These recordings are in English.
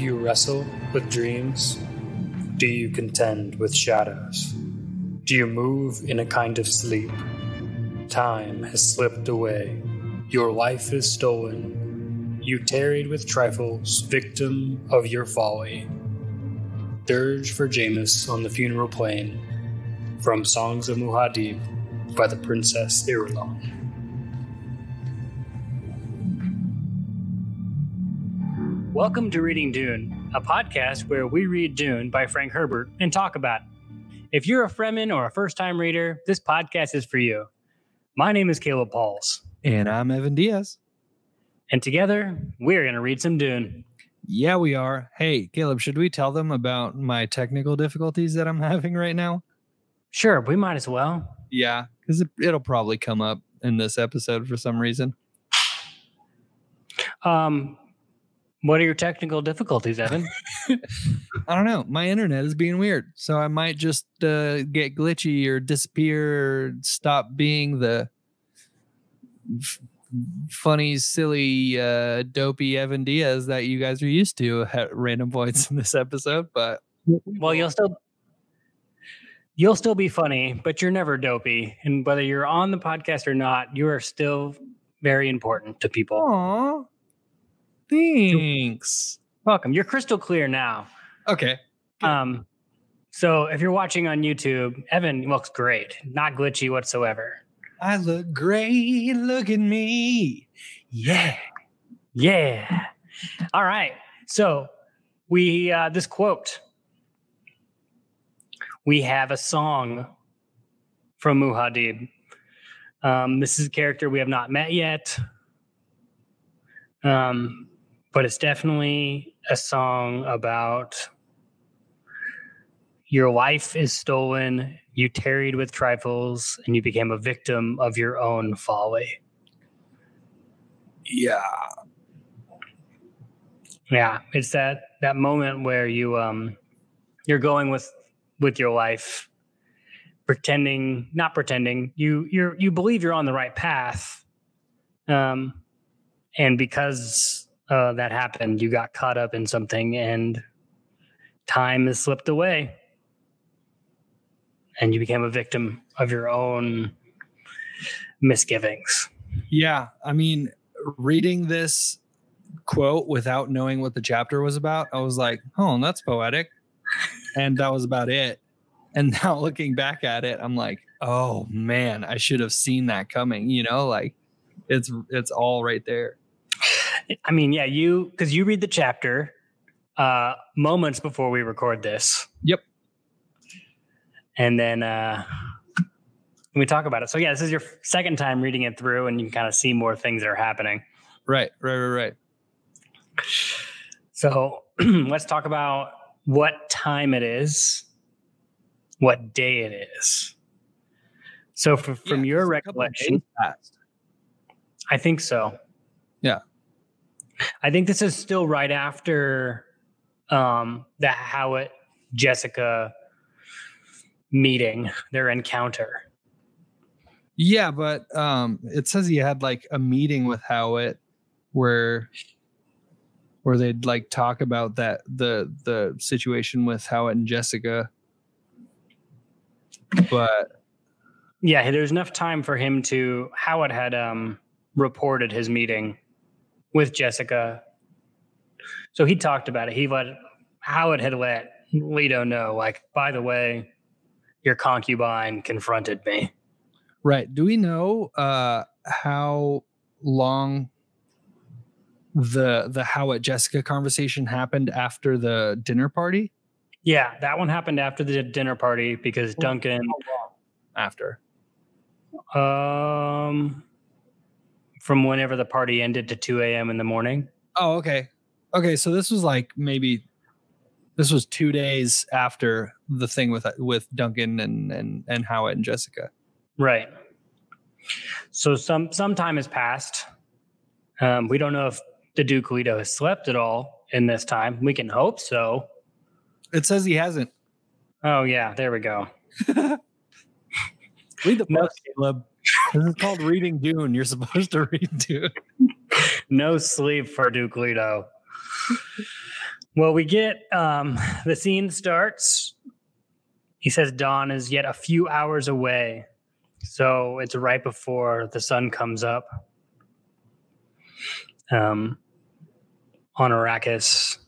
Do you wrestle with dreams? Do you contend with shadows? Do you move in a kind of sleep? Time has slipped away. Your life is stolen. You tarried with trifles, victim of your folly. Dirge for Jamis on the funeral plain. From Songs of Muad'Dib by the Princess Irulan. Welcome to Reading Dune, a podcast where we read Dune by Frank Herbert and talk about it. If you're a Fremen or a first time reader, this podcast is for you. My name is Caleb Pauls, And I'm Evan Diaz. and together we're going to read some Dune. Yeah, we are. Hey, Caleb, should we tell them about my technical difficulties that I'm having right now? Sure, we might as well. Yeah, because it, it'll probably come up in this episode for some reason. Um, what are your technical difficulties, Evan? I don't know. My internet is being weird. So I might just uh, get glitchy or disappear or stop being the f- funny, silly, uh, dopey Evan Diaz that you guys are used to at random points in this episode. But well, you'll still you'll still be funny, but you're never dopey. And whether you're on the podcast or not, you are still very important to people. Aw, thanks. Welcome. You're crystal clear now. Okay. Good. Um, so if you're watching on YouTube, Evan looks great, not glitchy whatsoever. I look great. Look at me. Yeah. Yeah. All right. So we uh, this quote. We have a song from Muad'Dib. Um, this is a character we have not met yet, um, but it's definitely a song about your life is stolen, you tarried with trifles, and you became a victim of your own folly. Yeah. Yeah, it's that that moment where you um you're going with with your life pretending not pretending you you're you believe you're on the right path um and because uh that happened you got caught up in something and time has slipped away and you became a victim of your own misgivings Yeah. I mean, reading this quote without knowing what the chapter was about, I was like, oh, that's poetic. And that was about it. And now looking back at it, I'm like, oh man, I should have seen that coming. You know, like it's it's all right there. I mean, yeah, you because you read the chapter uh moments before we record this. Yep. And then uh we talk about it. So yeah, this is your second time reading it through and you can kind of see more things that are happening. Right, right, right, right. So let's talk about what time it is, what day it is. So for, from Yeah, your just a couple of recollection. I think so. Yeah. I think this is still right after um the Hawat Jessica meeting, their encounter. Yeah, but um it says he had like a meeting with Hawat where where they'd like talk about that the the situation with Hawat and Jessica. But Yeah, there's enough time for him to Hawat had um reported his meeting with Jessica. So he talked about it. He let Hawat had let Leto know, like, by the way, your concubine confronted me. right, do we know uh how long the the Hawat Jessica conversation happened after the dinner party? Yeah, that one happened after the dinner party because Duncan After. um from whenever the party ended to 2 a.m. in the morning. Oh, okay. Okay, so this was like maybe this was two days after the thing with with Duncan and and and Hawat and Jessica. Right. So some some time has passed. Um, we don't know if the Duke Leto has slept at all in this time. We can hope so. It says he hasn't. Oh yeah, there we go. Read the book, Caleb. This is called reading Dune. You're supposed to read Dune. No sleep for Duke Leto. Well, we get um, the scene starts. He says dawn is yet a few hours away. So it's right before the sun comes up um, on Arrakis.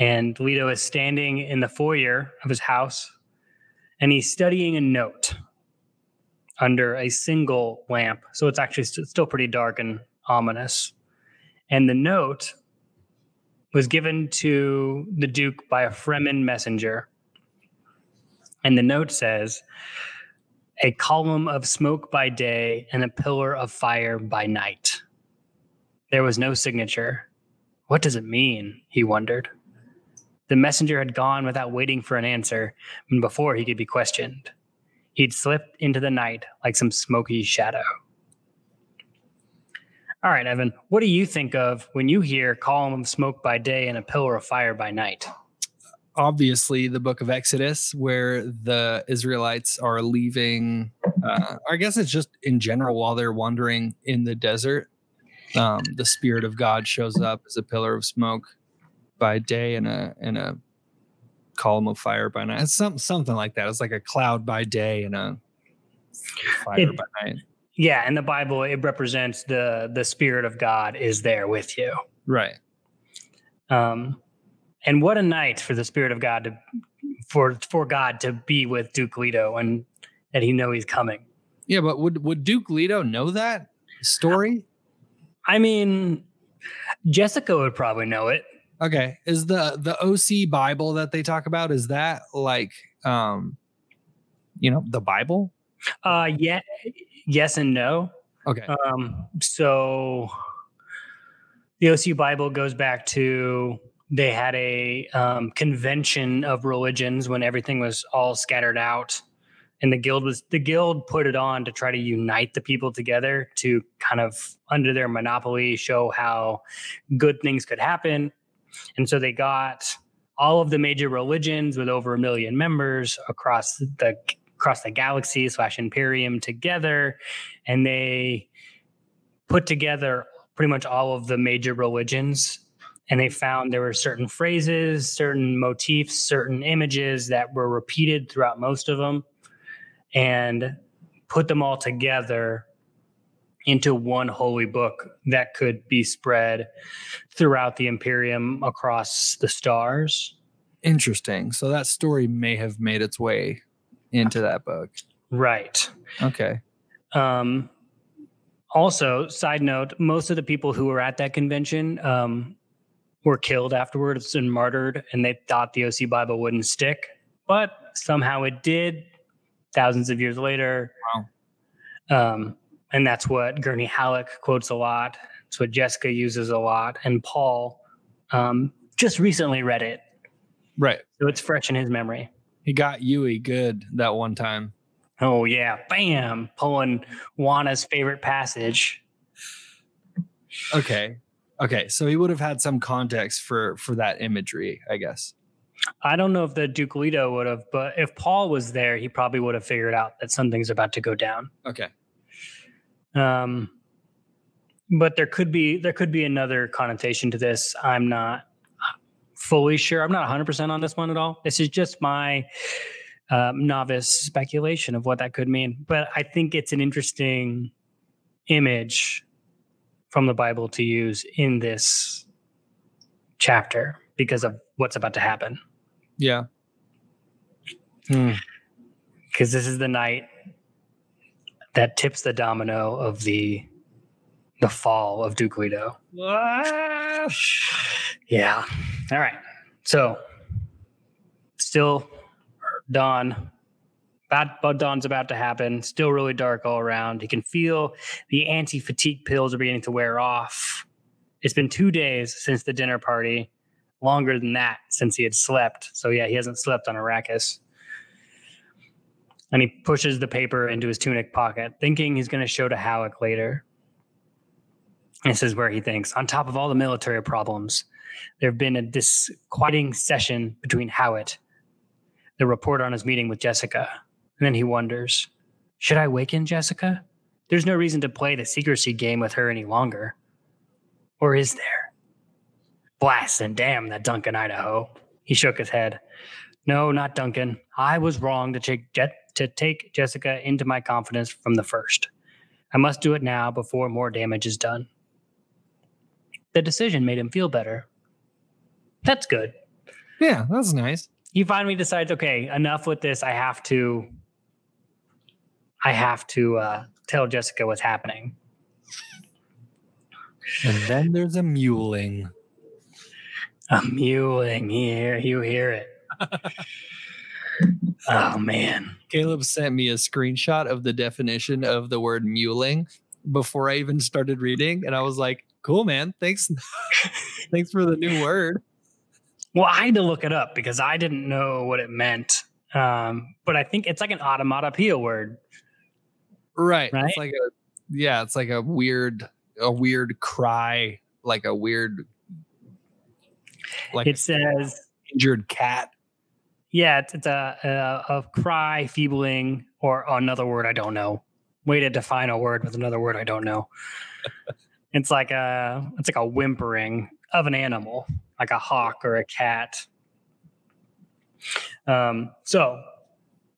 And Leto is standing in the foyer of his house and he's studying a note under a single lamp. So it's actually st- still pretty dark and ominous. And the note was given to the Duke by a Fremen messenger. And the note says, a column of smoke by day and a pillar of fire by night. There was no signature. What does it mean? He wondered. The messenger had gone without waiting for an answer, and before he could be questioned. He'd slipped into the night like some smoky shadow. All right, Evan, what do you think of when you hear column of smoke by day and a pillar of fire by night? Obviously, the book of Exodus, where the Israelites are leaving. Uh, I guess it's just in general while they're wandering in the desert. Um, the Spirit of God shows up as a pillar of smoke by day and a and a column of fire by night. It's some, something like that. It's like a cloud by day and a fire It- by night. Yeah, in the Bible, it represents the the Spirit of God is there with you. Right. Um, and what a night for the Spirit of God to for for God to be with Duke Leto and that he know he's coming. Yeah, but would would Duke Leto know that story? I mean, Jessica would probably know it. Okay. Is the the OC Bible that they talk about is that like um you know, the Bible? Uh, yeah, yes and no. Okay. Um, so the OC Bible goes back to they had a um, convention of religions when everything was all scattered out, and the guild was the guild put it on to try to unite the people together to kind of under their monopoly show how good things could happen, and so they got all of the major religions with over a million members across the across the galaxy slash imperium together. And they put together pretty much all of the major religions. And they found there were certain phrases certain motifs certain images that were repeated throughout most of them and put them all together into one holy book that could be spread throughout the imperium across the stars Interesting. So that story may have made its way into that book. right Okay. Um, also, side note, most of the people who were at that convention um, were killed afterwards and martyred, and they thought the OC Bible wouldn't stick, but somehow it did. Thousands of years later, Wow. um, and that's what Gurney Halleck quotes a lot. It's what Jessica uses a lot, and Paul um, just recently read it, Right. so it's fresh in his memory. He got Yueh good that one time. Oh yeah, bam, pulling Wanna's favorite passage. Okay. Okay. So he would have had some context for for that imagery, I guess. I don't know if the Duke Leto would have, but if Paul was there, he probably would have figured out that something's about to go down. Okay. Um, but there could be there could be another connotation to this. I'm not fully sure. I'm not 100 percent on this one at all. This is just my um, novice speculation of what that could mean. But I think it's an interesting image from the Bible to use in this chapter because of what's about to happen. Yeah. Hmm. because this is the night that tips the domino of the the fall of Duke Leto. Yeah. All right. So still dawn. Bad, dawn's about to happen. Still really dark all around. He can feel the anti-fatigue pills are beginning to wear off. It's been two days since the dinner party. Longer than that since he had slept. So yeah, he hasn't slept on Arrakis and he pushes the paper into his tunic pocket, thinking he's going to show to Halleck later. This is where he thinks, on top of all the military problems, there have been a disquieting session between Hawat, the report on his meeting with Jessica. And then he wonders, should I waken Jessica? There's no reason to play the secrecy game with her any longer. Or is there? Blast and damn that Duncan Idaho. He shook his head. No, not Duncan. I was wrong to take Je- to take Jessica into my confidence from the first. I must do it now before more damage is done. The decision made him feel better. That's good. Yeah, that's nice. He finally decides, okay, enough with this. I have to I have to uh, tell Jessica what's happening. And then there's a muling. A mewing here, you hear it. oh man. Caleb sent me a screenshot of the definition of the word muling before I even started reading, and I was like, "Cool, man. Thanks, thanks for the new word." Well, I had to look it up because I didn't know what it meant. Um, but I think it's like an automatopoeia word. Right. Right? It's like a yeah, it's like a weird a weird cry, like a weird like It says, injured cat. Yeah, it's, it's a, a, a cry, feebling, or another word I don't know. Way to define a word with another word I don't know. it's like a it's like a whimpering of an animal, like a hawk or a cat. Um, so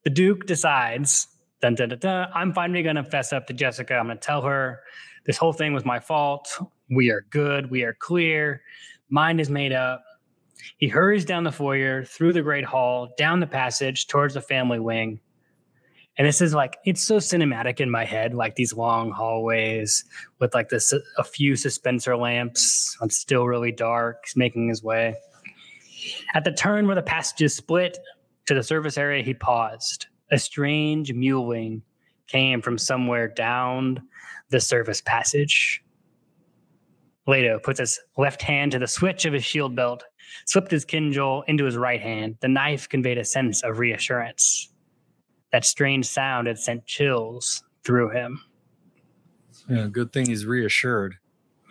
the Duke decides, dun, dun, dun, dun, I'm finally going to fess up to Jessica. I'm going to tell her this whole thing was my fault. We are good. We are clear. Mind is made up. He hurries down the foyer, through the great hall, down the passage towards the family wing. And this is like, it's so cinematic in my head, like these long hallways with like this, a few suspensor lamps. It's still really dark. He's making his way. At the turn where the passages split to the service area, he paused. A strange mewling came from somewhere down the service passage. Leto puts his left hand to the switch of his shield belt, slipped his kindjal into his right hand. The knife conveyed a sense of reassurance. That strange sound had sent chills through him. Yeah, good thing he's reassured.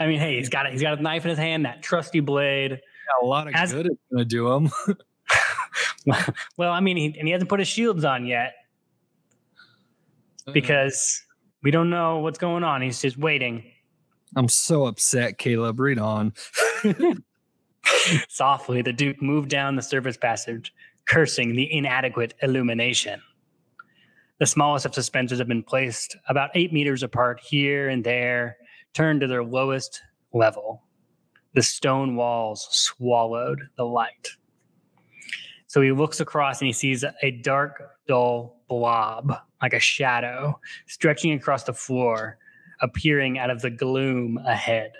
I mean, hey, he's got it. He's got a knife in his hand, that trusty blade. Yeah, a lot of As- good it's gonna do him. well, I mean, he, and he hasn't put his shields on yet uh-huh. because we don't know what's going on. He's just waiting. I'm so upset, Caleb. Read on. Softly, the Duke moved down the service passage, cursing the inadequate illumination. The smallest of suspensors have been placed about eight meters apart here and there, turned to their lowest level. The stone walls swallowed the light. So he looks across and he sees a dark, dull blob, like a shadow, stretching across the floor, appearing out of the gloom ahead.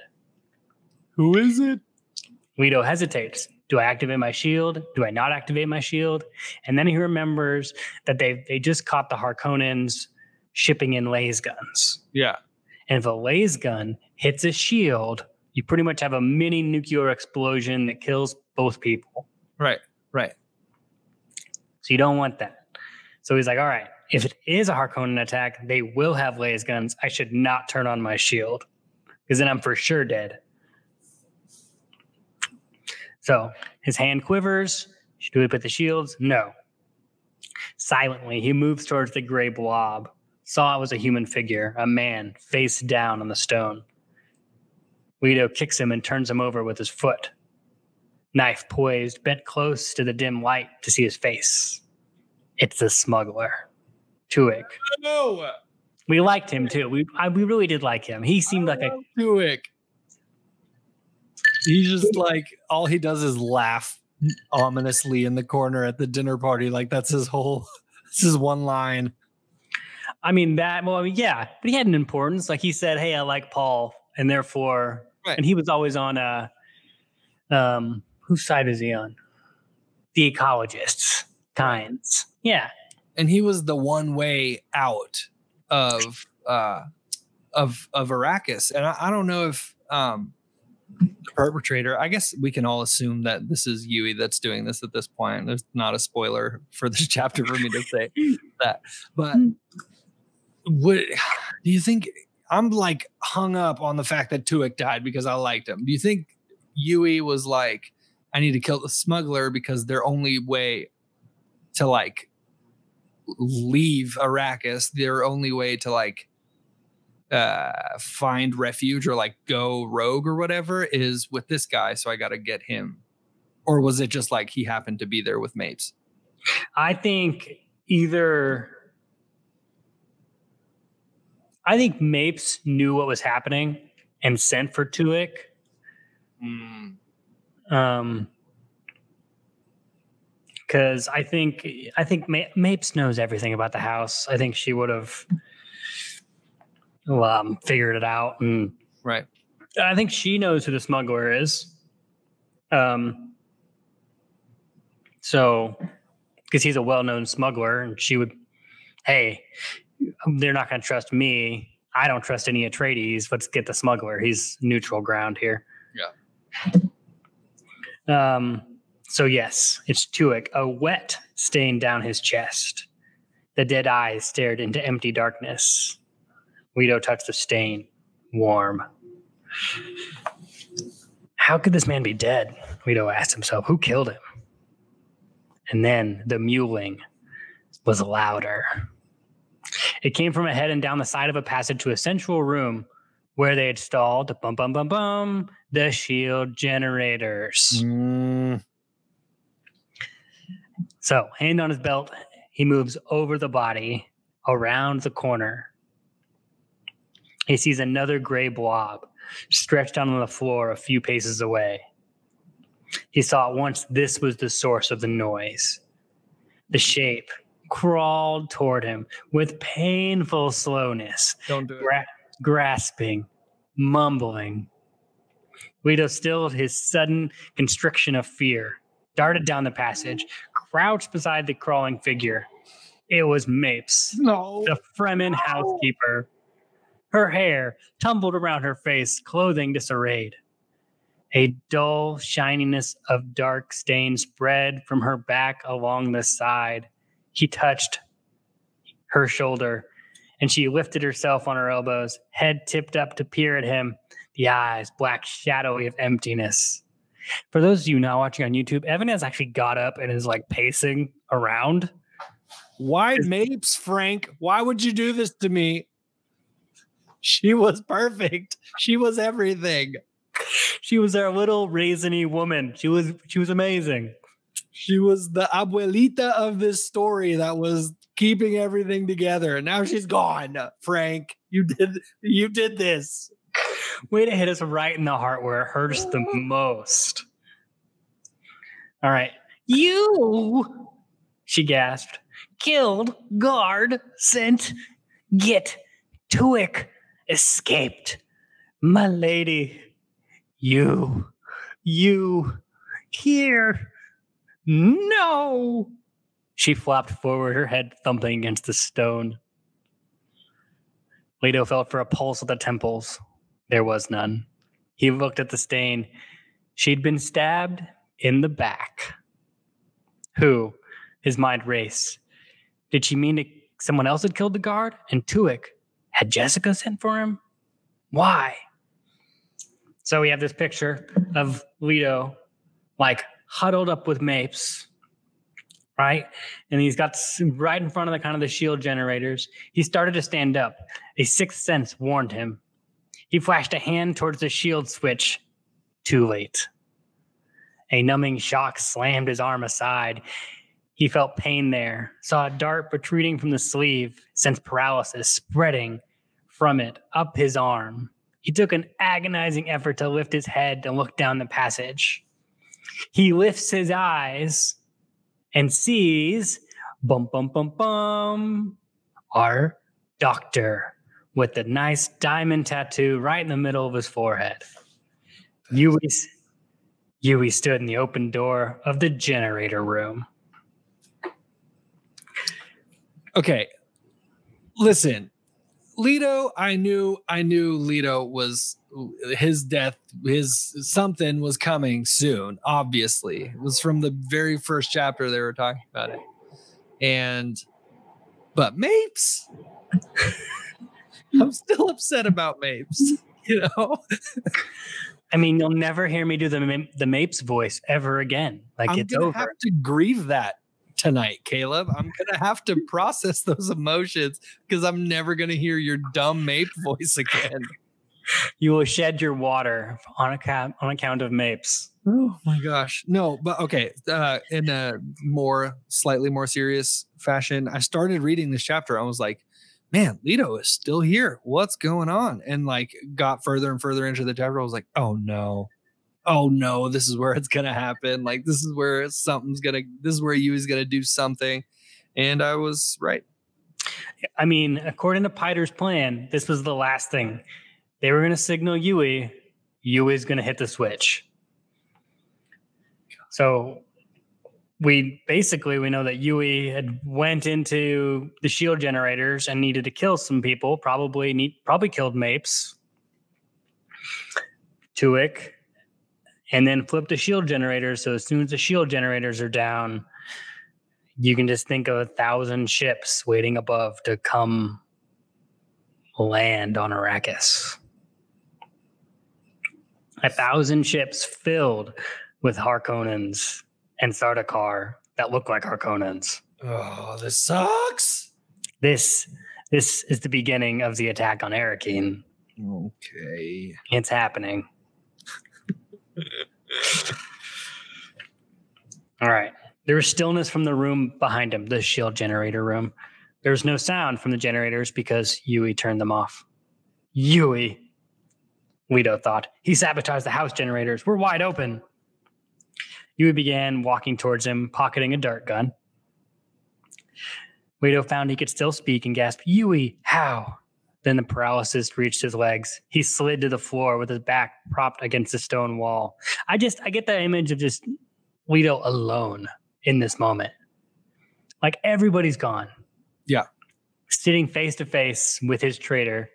Who is it? Leto hesitates. Do I activate my shield? Do I not activate my shield? And then he remembers that they they just caught the Harkonnens shipping in laser guns. Yeah. And if a laser gun hits a shield, you pretty much have a mini nuclear explosion that kills both people. Right. Right. So you don't want that. So he's like, all right, if it is a Harkonnen attack, they will have laser guns. I should not turn on my shield because then I'm for sure dead. So his hand quivers. Should we put the shields? No. Silently, he moves towards the gray blob. Saw it was a human figure, a man, face down on the stone. Guido kicks him and turns him over with his foot. Knife poised, bent close to the dim light to see his face. It's the smuggler, Tuek. No. We liked him too. We I, we really did like him. He seemed like a Tuek. He's just like all he does is laugh ominously in the corner at the dinner party. Like that's his whole. This is one line. I mean that. Well, I mean, yeah, but he had an importance. Like he said, "Hey, I like Paul," and therefore, Right. and he was always on. Uh, um, whose side is he on? The ecologists, kinds. Yeah, and he was the one way out of uh of of Arrakis. And I, I don't know if um the perpetrator, I guess we can all assume that this is Yueh that's doing this at this point. There's not a spoiler for this chapter for me to say that. But what do you think I'm like hung up on the fact that Tuek died because I liked him. Do you think Yueh was like, I need to kill the smuggler because their only way to like leave Arrakis, their only way to like uh find refuge or like go rogue or whatever is with this guy so i got to get him or was it just like he happened to be there with Mapes? I think either I think Mapes knew what was happening and sent for Tuek. Mm. Um because I think I think Ma- Mapes knows everything about the house. I think she would have um, figured it out, and Right. I think she knows who the smuggler is. Um, so, because he's a well-known smuggler, and she would, hey, they're not going to trust me. I don't trust any Atreides. Let's get the smuggler. He's neutral ground here. Yeah. Um. So yes, it's Tuek. A wet stain down his chest. The dead eyes stared into empty darkness. Guido touched the stain. Warm. How could this man be dead? Guido asked himself. Who killed him? And then the mewling was louder. It came from ahead and down the side of a passage to a central room where they had stalled bum bum bum bum the shield generators. Mm. So, hand on his belt, he moves over the body around the corner. He sees another gray blob stretched out on the floor a few paces away. He saw at once this was the source of the noise. The shape crawled toward him with painful slowness, Don't do it. gra- grasping, mumbling. Guido stilled his sudden constriction of fear, darted down the passage, crouched beside the crawling figure. It was Mapes, No. the Fremen housekeeper. Her hair tumbled around her face, clothing disarrayed. A dull shininess of dark stain spread from her back along the side. He touched her shoulder, and she lifted herself on her elbows, head tipped up to peer at him, the eyes black, shadowy of emptiness. For those of you not watching on YouTube, Evan has actually got up and is like pacing around. Why Mapes, Frank? Why would you do this to me? She was perfect. She was everything. She was our little raisiny woman. She was she was amazing. She was the abuelita of this story that was keeping everything together. And now she's gone. Frank, you did you did this. Way to hit us right in the heart where it hurts the mm-hmm. most. All right. You, she gasped, killed, guard, sent, get, Tuek, escaped. My lady, you, you, here. No. She flopped forward, her head thumping against the stone. Leto felt for a pulse at the temples. There was none. He looked at the stain. She'd been stabbed in the back. Who? His mind raced. Did she mean that someone else had killed the guard? And Tuek, had Jessica sent for him? Why? So we have this picture of Leto, like huddled up with Mapes, right? And he's got right in front of the kind of the shield generators. He started to stand up. A sixth sense warned him. He flashed a hand towards the shield switch. Too late. A numbing shock slammed his arm aside. He felt pain there, saw a dart protruding from the sleeve, sensed paralysis spreading from it up his arm. He took an agonizing effort to lift his head and look down the passage. He lifts his eyes and sees bum bum bum bum our doctor with the nice diamond tattoo right in the middle of his forehead. Yueh, Yueh stood in the open door of the generator room. Okay. Listen, Leto, I knew I knew Leto was his death, his something was coming soon, obviously. It was from the very first chapter they were talking about it. And but Mapes, I'm still upset about Mapes, you know. I mean, you'll never hear me do the the Mapes voice ever again. Like I'm it's gonna over. have to grieve that tonight, Caleb. I'm gonna have to process those emotions because I'm never gonna hear your dumb Mape voice again. You will shed your water on account on account of Mapes. Oh my gosh. No, but okay. Uh, in a more slightly more serious fashion, I started reading this chapter. I was like, man, Leto is still here. What's going on? And like got further and further into the chapter. I was like, oh no. Oh no, this is where it's gonna happen. Like this is where something's gonna this is where you is gonna do something. And I was right. I mean, according to Piter's plan, this was the last thing. They were to signal Yueh. Yueh's to hit the switch. So we basically we know that Yueh had went into the shield generators and needed to kill some people. Probably need probably killed Mapes, Tuek, and then flipped the shield generators. So as soon as the shield generators are down, you can just think of a thousand ships waiting above to come land on Arrakis a thousand ships filled with Harkonnens and Sardaukar that look like Harkonnens. Oh, this sucks. This this is the beginning of the attack on Arrakeen. Okay. It's happening. All right. There was stillness from the room behind him, the shield generator room. There was no sound from the generators because Yueh turned them off. Yueh, Leto thought. He sabotaged the house generators. We're wide open. Yueh began walking towards him, pocketing a dart gun. Leto found he could still speak and gasped, Yueh, how? Then the paralysis reached his legs. He slid to the floor with his back propped against a stone wall. I just, I get that image of just Leto alone in this moment. Like everybody's gone. Yeah. Sitting face to face with his traitor.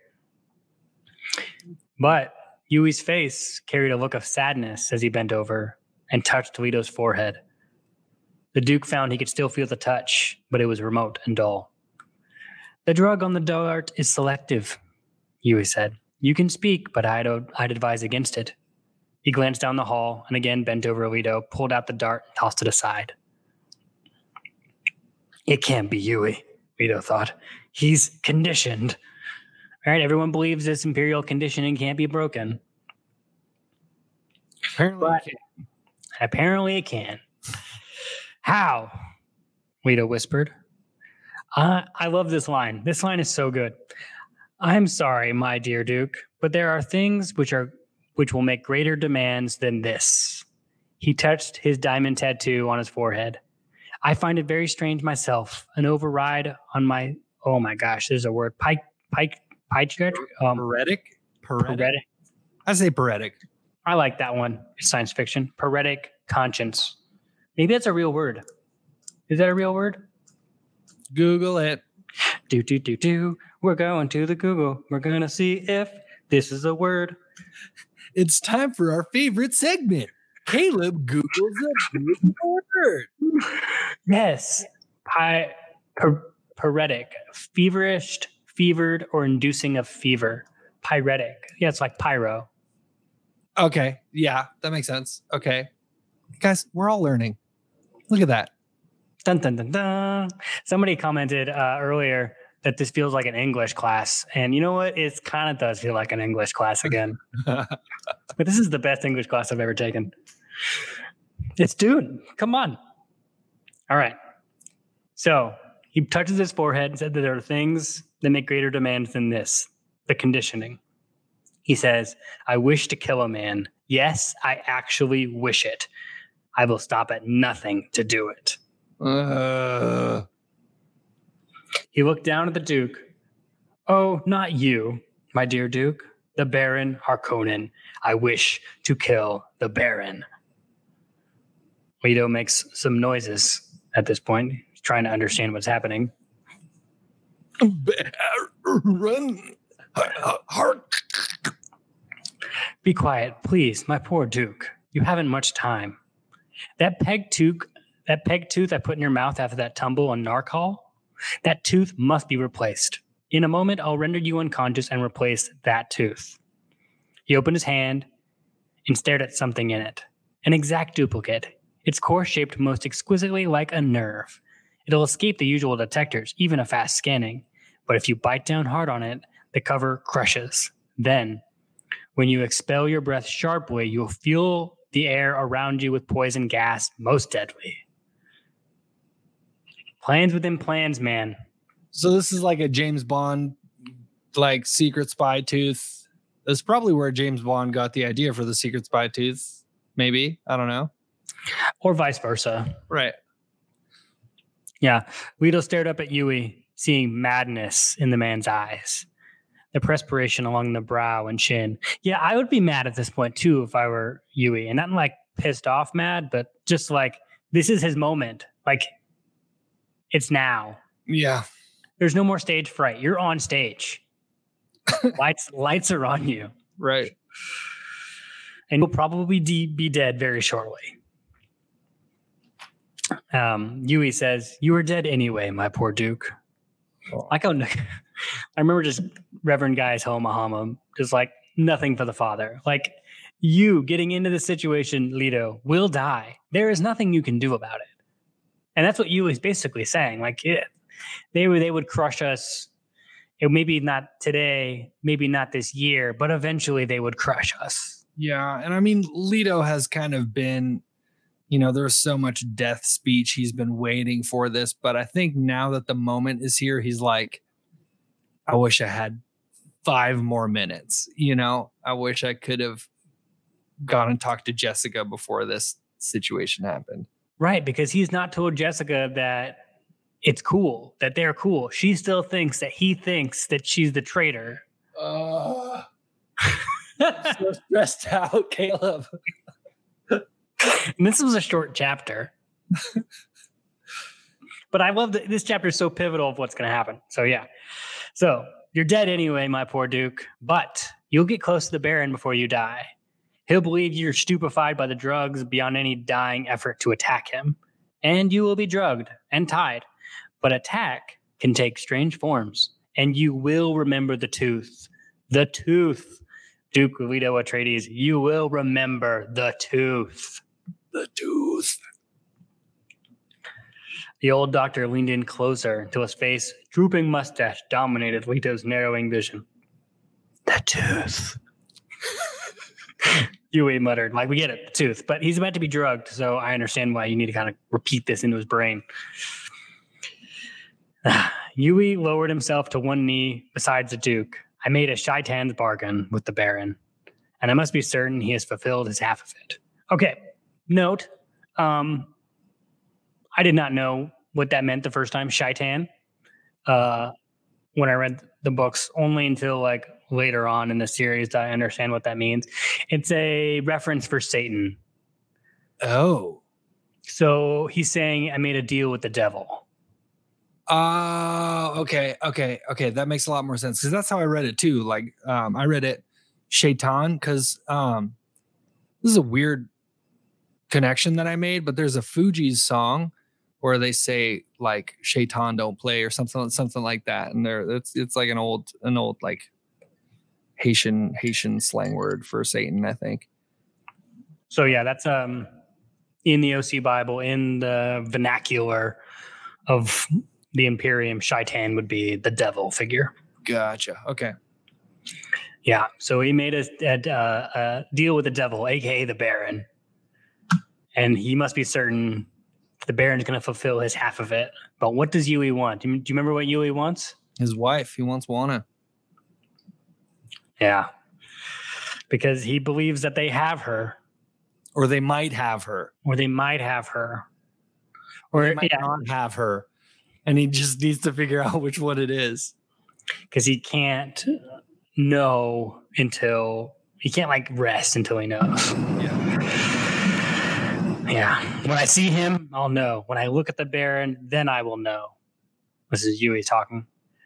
But Yueh's face carried a look of sadness as he bent over and touched Leto's forehead. The Duke found he could still feel the touch, but it was remote and dull. The drug on the dart is selective, Yueh said. You can speak, but I'd, I'd advise against it. He glanced down the hall and again bent over Leto, pulled out the dart, and tossed it aside. It can't be Yueh, Leto thought. He's conditioned. All right, everyone believes this imperial conditioning can't be broken. Apparently, But apparently it can. How? Leto whispered. I, I love this line. This line is so good. I'm sorry, my dear Duke, but there are things which are which will make greater demands than this. He touched his diamond tattoo on his forehead. I find it very strange myself. An override on my oh my gosh, there's a word. Pike pike pike um Paretic? Paretic? paretic. I say paretic. I like that one. It's science fiction. Paretic conscience. Maybe that's a real word. Is that a real word? Google it. Do do do do. We're going to the Google. We're gonna see if this is a word. It's time for our favorite segment. Caleb Googles a good word. Yes. Pi- par- paretic. Feverish, fevered, or inducing of fever. Pyretic. Yeah, it's like pyro. Okay. Yeah, that makes sense. Okay. Guys, we're all learning. Look at that. Dun dun dun dun. Somebody commented uh, earlier that this feels like an English class, and you know what? It kind of does feel like an English class again. but this is the best English class I've ever taken. It's Dune. Come on. All right. So he touches his forehead and said that there are things that make greater demands than this the conditioning. He says, I wish to kill a man. Yes, I actually wish it. I will stop at nothing to do it. Uh, He looked down at the Duke. Oh, not you, my dear Duke. The Baron Harkonnen. I wish to kill the Baron. Leto makes some noises at this point. He's trying to understand what's happening. run. Hark. Be quiet, please, my poor Duke. You haven't much time. That peg tooth, that peg tooth I put in your mouth after that tumble on Narcal, that tooth must be replaced. In a moment, I'll render you unconscious and replace that tooth. He opened his hand and stared at something in it. An exact duplicate, its core shaped most exquisitely like a nerve. It'll escape the usual detectors, even a fast scanning. But if you bite down hard on it, the cover crushes. Then, when you expel your breath sharply, you'll feel the air around you with poison gas, most deadly. Plans within plans, man. So this is like a James Bond, like secret spy tooth. That's probably where James Bond got the idea for the secret spy tooth. Maybe I don't know. Or vice versa. Right. Yeah. Leto stared up at Yueh, seeing madness in the man's eyes. The perspiration along the brow and chin. Yeah, I would be mad at this point too if I were Yueh. And not like pissed off mad, but just like this is his moment. Like it's now. Yeah. There's no more stage fright. You're on stage. lights lights are on you. Right. And you'll probably de- be dead very shortly. Um, Yueh says, You are dead anyway, my poor Duke. Like how I remember just Reverend Guy's Homahama, just like nothing for the father. Like you getting into the situation, Leto, will die. There is nothing you can do about it. And that's what you is basically saying. Like they would they would crush us. It maybe not today, maybe not this year, but eventually they would crush us. Yeah, and I mean Leto has kind of been you know, there's so much death speech. He's been waiting for this, but I think now that the moment is here, he's like, I wish I had five more minutes. You know, I wish I could have gone and talked to Jessica before this situation happened. Right, because he's not told Jessica that it's cool, that they're cool. She still thinks that he thinks that she's the traitor. Uh, so stressed out, Caleb. and this was a short chapter. but I love that this chapter is so pivotal of what's going to happen. So, yeah. So, you're dead anyway, my poor Duke, but you'll get close to the Baron before you die. He'll believe you're stupefied by the drugs beyond any dying effort to attack him, and you will be drugged and tied. But attack can take strange forms, and you will remember the tooth. The tooth. Duke Leto Atreides, you will remember the tooth the tooth. The old doctor leaned in closer until his face, drooping mustache, dominated Leto's narrowing vision. The tooth. Yueh muttered, like, we get it, the tooth. But he's about to be drugged, so I understand why you need to kind of repeat this into his brain. Yueh lowered himself to one knee beside the Duke. I made a Shaitan's bargain with the Baron, and I must be certain he has fulfilled his half of it. Okay, note, um, I did not know what that meant the first time, Shaitan. Uh, when I read the books, only until like later on in the series did I understand what that means. It's a reference for Satan. Oh. So he's saying, I made a deal with the devil. Uh okay, okay, okay. That makes a lot more sense because that's how I read it too. Like, um, I read it Shaitan because um, this is a weird connection that I made, but there's a Fugees song where they say like Shaitan don't play or something something like that. And there it's it's like an old an old like Haitian Haitian slang word for Satan, I think. So yeah, that's um in the OC Bible, in the vernacular of the Imperium, Shaitan would be the devil figure. Gotcha. Okay. Yeah. So he made a, a, a deal with the devil, aka the Baron, and he must be certain the Baron is going to fulfill his half of it. But what does Yueh want? Do you, do you remember what Yueh wants? His wife. He wants Wanna. Yeah, because he believes that they have her, or they might have her, or they might have her, or they might yeah. not have her, and he just needs to figure out which one it is. Because he can't know until he can't like rest until he knows. Yeah. Yeah. When I see him, I'll know. When I look at the Baron, then I will know. This is Yueh talking.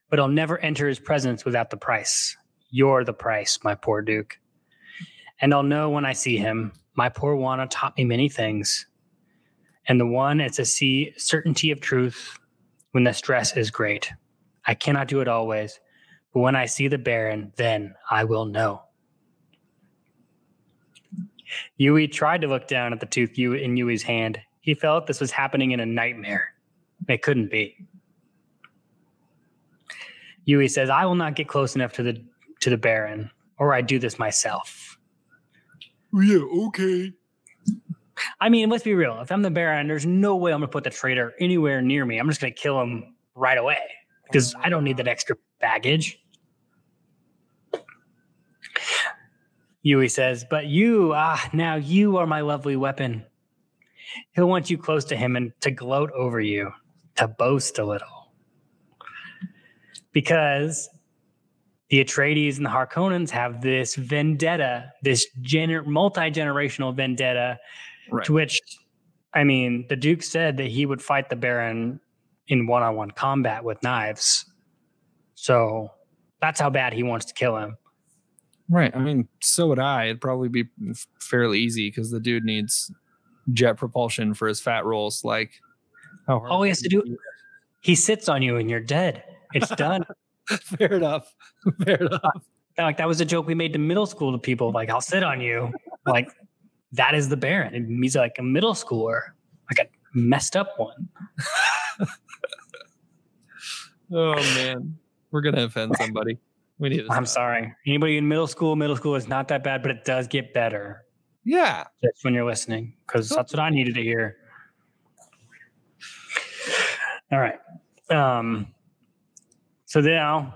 But I'll never enter his presence without the price. You're the price, my poor Duke. And I'll know when I see him. My poor Wanna taught me many things. And the one is to see certainty of truth when the stress is great. I cannot do it always, but when I see the Baron, then I will know. Yueh tried to look down at the tooth in Yueh's hand. He felt this was happening in a nightmare. It couldn't be. Yueh says, I will not get close enough to the to the Baron, or I do this myself. Yeah, okay. I mean, let's be real. If I'm the Baron, there's no way I'm gonna put the traitor anywhere near me. I'm just gonna kill him right away because I don't need that extra baggage. Yueh says, But you, ah, now you are my lovely weapon. He'll want you close to him and to gloat over you, to boast a little. Because the Atreides and the Harkonnens have this vendetta, this gener- multi generational vendetta, Right. to which, I mean, the Duke said that he would fight the Baron in one on one combat with knives. So that's how bad he wants to kill him. Right. I mean, so would I. It'd probably be fairly easy because the dude needs jet propulsion for his fat rolls. Like, how hard All he has to do, he sits on you and you're dead. It's done. Fair enough. Fair enough. Uh, like that was a joke we made to middle school to people. Like, I'll sit on you. Like, that is the Baron. And he's like a middle schooler, like a messed up one. Oh man, we're gonna offend somebody. We need. To I'm stop. sorry. Anybody in middle school, middle school is not that bad, but it does get better. Yeah. Just when you're listening, because that's what I needed to hear. All right. Um, so now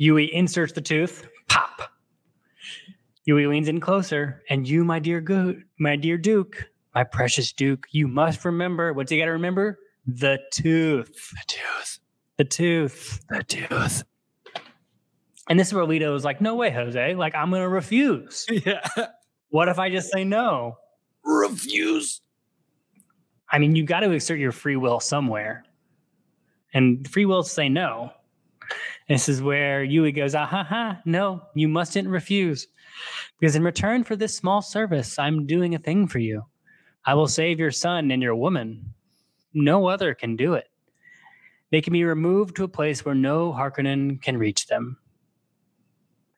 Yueh inserts the tooth. Pop. Yueh leans in closer, and you, my dear good, my dear Duke, my precious Duke, you must remember. What's you got to remember? The tooth. The tooth. The tooth. The tooth. And this is where Leto was like, "No way, Jose. Like, I'm gonna refuse. Yeah. What if I just say no? Refuse. I mean, you got to exert your free will somewhere. And free will to say no. This is where Yueh goes, ah ha ha, no, you mustn't refuse. Because in return for this small service, I'm doing a thing for you. I will save your son and your woman. No other can do it. They can be removed to a place where no Harkonnen can reach them.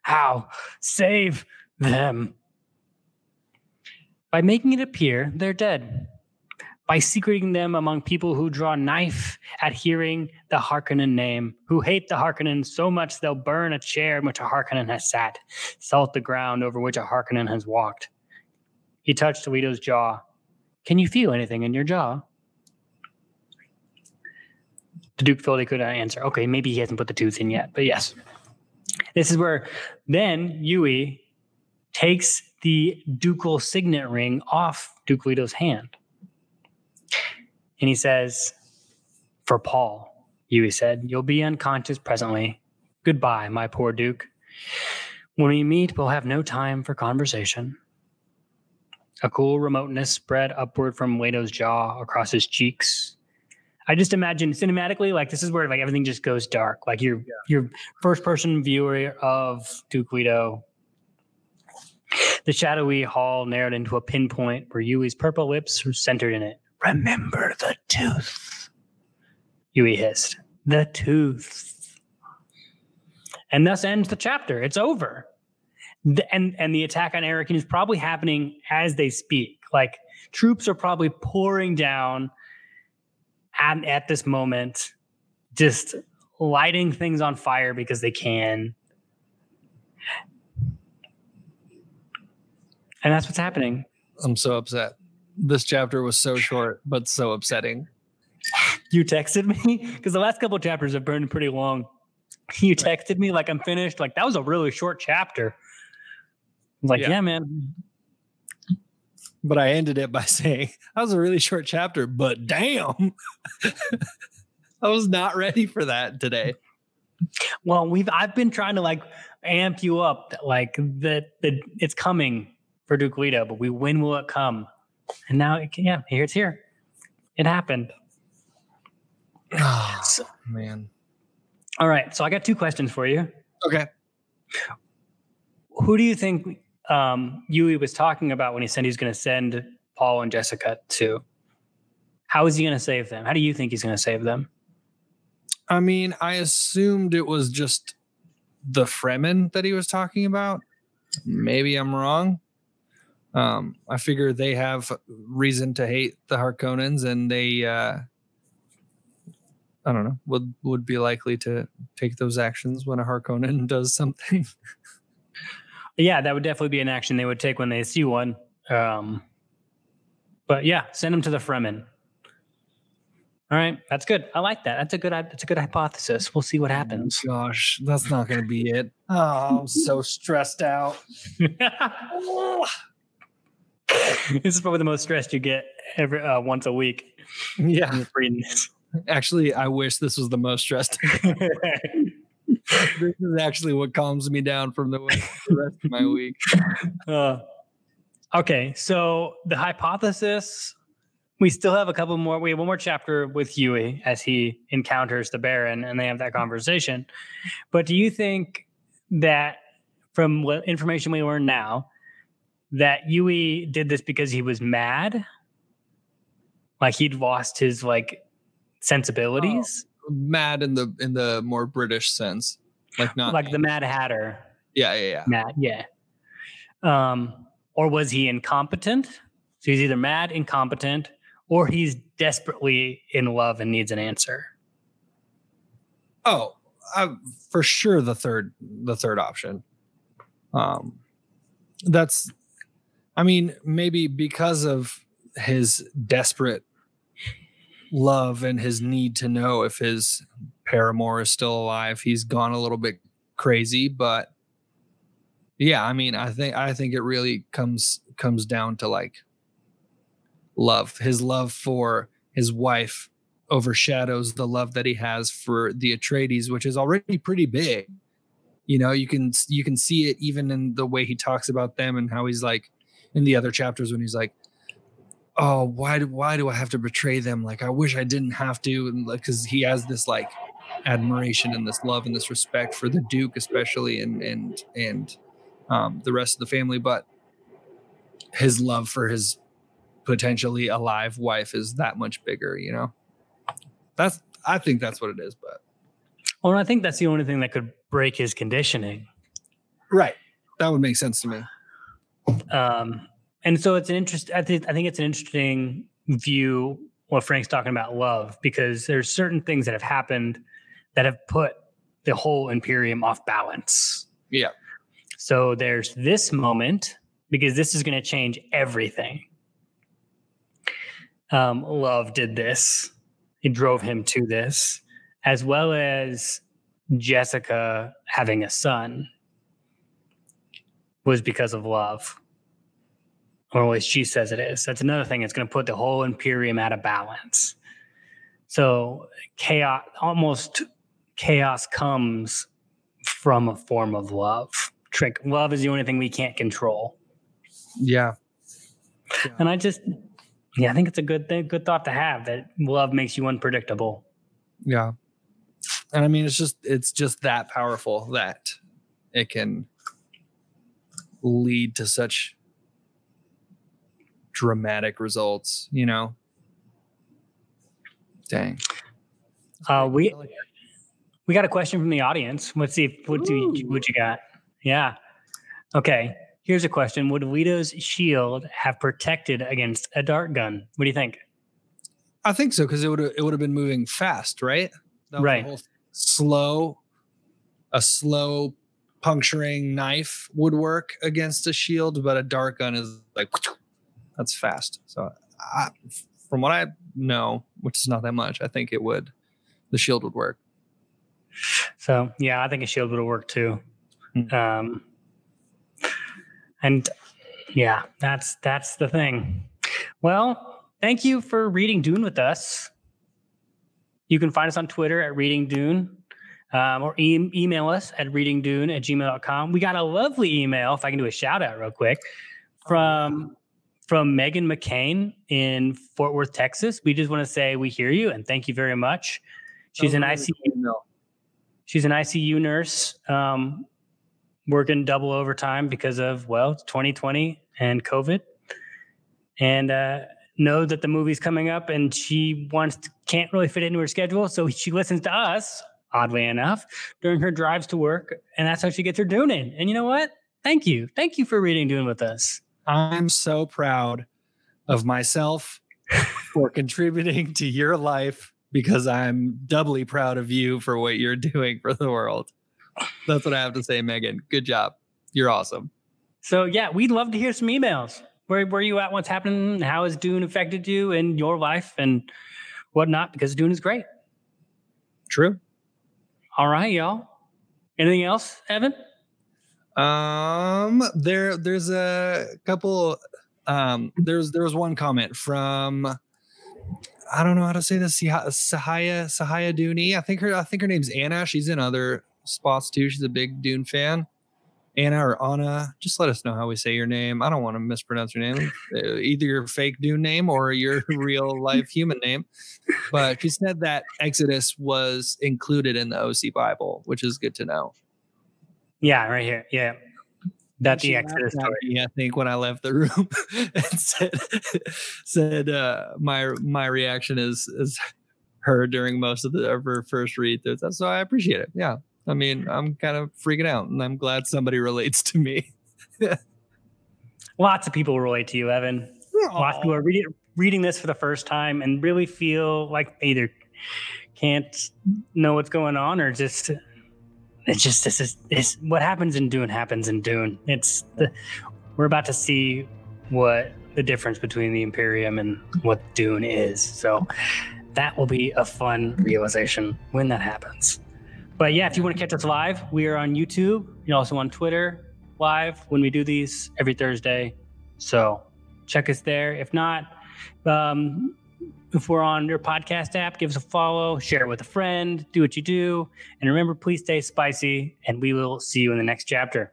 How? Save them. By making it appear they're dead by secreting them among people who draw knife at hearing the Harkonnen name, who hate the Harkonnen so much they'll burn a chair in which a Harkonnen has sat, salt the ground over which a Harkonnen has walked. He touched Leto's jaw. Can you feel anything in your jaw? The Duke felt he couldn't answer. Okay, maybe he hasn't put the tooth in yet, but yes. This is where then Yueh takes the ducal signet ring off Duke Leto's hand. And he says, For Paul, Yueh said, You'll be unconscious presently. Goodbye, my poor Duke. When we meet, we'll have no time for conversation. A cool remoteness spread upward from Leto's jaw across his cheeks. I just imagine cinematically, like this is where like everything just goes dark. Like your your first person viewer of Duke Leto. The shadowy hall narrowed into a pinpoint where Yueh's purple lips were centered in it. Remember the tooth. Yueh hissed. The tooth. And thus ends the chapter. It's over. The- and and the attack on Arrakis is probably happening as they speak. Like troops are probably pouring down at, at this moment, just lighting things on fire because they can. And that's what's happening. I'm so upset. This chapter was so short, but so upsetting. You texted me because the last couple chapters have been pretty long. You texted me like I'm finished. Like that was a really short chapter. I was like, Yeah. yeah, man. But I ended it by saying that was a really short chapter, but damn. I was not ready for that today. Well, we've I've been trying to like amp you up that like that that it's coming for Duke Leto, but we when will it come? And now it, yeah, here it's here. It happened. Oh, So- man. all right, so I got two questions for you. Okay. Who do you think um, Yueh was talking about when he said he's going to send Paul and Jessica to? How is he going to save them? How do you think he's going to save them? I mean, I assumed it was just the Fremen that he was talking about. Maybe I'm wrong. Um, I figure they have reason to hate the Harkonnens, and they uh, I don't know, would would be likely to take those actions when a Harkonnen does something. Yeah, that would definitely be an action they would take when they see one. Um, but yeah, send them to the Fremen. All right, that's good. I like that. That's a good. That's a good hypothesis. We'll see what happens. Gosh, that's not going to be it. Oh, I'm so stressed out. this is probably the most stressed you get every uh, once a week. Yeah, reading this. Actually, I wish this was the most stressed. this is actually what calms me down from the, the rest of my week. Uh, okay, so the hypothesis. We still have a couple more. We have one more chapter with Yueh as he encounters the Baron, and they have that conversation. But do you think that, from what information we learn now, that Yueh did this because he was mad? Like he'd lost his like sensibilities? Mad in the in the more British sense, like not like the Mad Hatter. Yeah, yeah, yeah. Mad, yeah. Um, or was he incompetent? So he's either mad, incompetent, or he's desperately in love and needs an answer. Oh, uh, for sure the third the third option. Um, that's, I mean, maybe because of his desperate love and his need to know if his paramour is still alive, he's gone a little bit crazy, but yeah, I mean, I think I think it really comes comes down to like love. His love for his wife overshadows the love that he has for the Atreides, which is already pretty big. You know, you can you can see it even in the way he talks about them and how he's like in the other chapters when he's like, "Oh, why do why do I have to betray them? Like, I wish I didn't have to." And because he has this like admiration and this love and this respect for the Duke, especially, and and and um, the rest of the family, but his love for his potentially alive wife is that much bigger. You know, that's I think that's what it is, but. Well, I think that's the only thing that could break his conditioning. Right. That would make sense to me. Um, and so it's an interest. I think I think it's an interesting view what Frank's talking about love because there's certain things that have happened that have put the whole Imperium off balance. Yeah. So there's this moment because this is going to change everything. Um, love did this. It drove him to this, as well as Jessica having a son was because of love. Or at least she says it is. That's another thing. It's going to put the whole Imperium out of balance. So chaos, almost chaos comes from a form of love. Trick. Love is the only thing we can't control. Yeah. yeah. And I just, yeah, I think it's a good thing, good thought to have that love makes you unpredictable. Yeah. And I mean, it's just, it's just that powerful that it can lead to such dramatic results, you know? Dang. Uh, we, we got a question from the audience. Let's see if, what do you, what you got? Yeah. Okay. Here's a question: Would Leto's shield have protected against a dart gun? What do you think? I think so because it would it would have been moving fast, right? right. Slow, a slow puncturing knife would work against a shield, but a dart gun is like that's fast. So, I, from what I know, which is not that much, I think it would. The shield would work. So yeah, I think a shield would have worked too. Mm-hmm. Um, and yeah, that's that's the thing. Well, thank you for reading Dune with us. You can find us on Twitter at Reading Dune. Um, or e- email us at readingdune at gmail.com. We got a lovely email, if I can do a shout out real quick, from from Megan McCain in Fort Worth, Texas. We just want to say we hear you and thank you very much. She's an ICU. She's an ICU nurse um, working double overtime because of well 2020 and covid and uh, know that the movie's coming up and she wants to, can't really fit into her schedule so she listens to us oddly enough during her drives to work and that's how she gets her dune in and you know what thank you thank you for reading dune with us i'm so proud of myself for contributing to your life because I'm doubly proud of you for what you're doing for the world. That's what I have to say, Megan. Good job. You're awesome. So yeah, we'd love to hear some emails. Where where you at? What's happening? How has Dune affected you in your life and whatnot? Because Dune is great. True. All right, y'all. Anything else, Evan? Um, there there's a couple. Um, there's there was one comment from I don't know how to say this. Sahaya Sahaya Dooney. I think her I think her name's Anna. She's in other spots too. She's a big Dune fan. Anna or Anna, just let us know how we say your name. I don't want to mispronounce your name, uh, either your fake Dune name or your real life human name. But she said that Exodus was included in the OC Bible, which is good to know. Yeah, right here. Yeah. That's the Exodus story. I think when I left the room and said said uh, my my reaction is is her during most of the of her first read through. So I appreciate it. Yeah. I mean, I'm kind of freaking out and I'm glad somebody relates to me. Lots of people relate to you, Evan. Aww. Lots of people are reading, reading this for the first time and really feel like either can't know what's going on or just it's just this is it's what happens in Dune happens in Dune. It's the, we're about to see what the difference between the Imperium and what Dune is. So that will be a fun realization when that happens. But yeah, if you want to catch us live, we are on YouTube. You're also on Twitter live when we do these every Thursday. So check us there. If not, um, if we're on your podcast app, give us a follow, share it with a friend, do what you do. And remember, please stay spicy, and we will see you in the next chapter.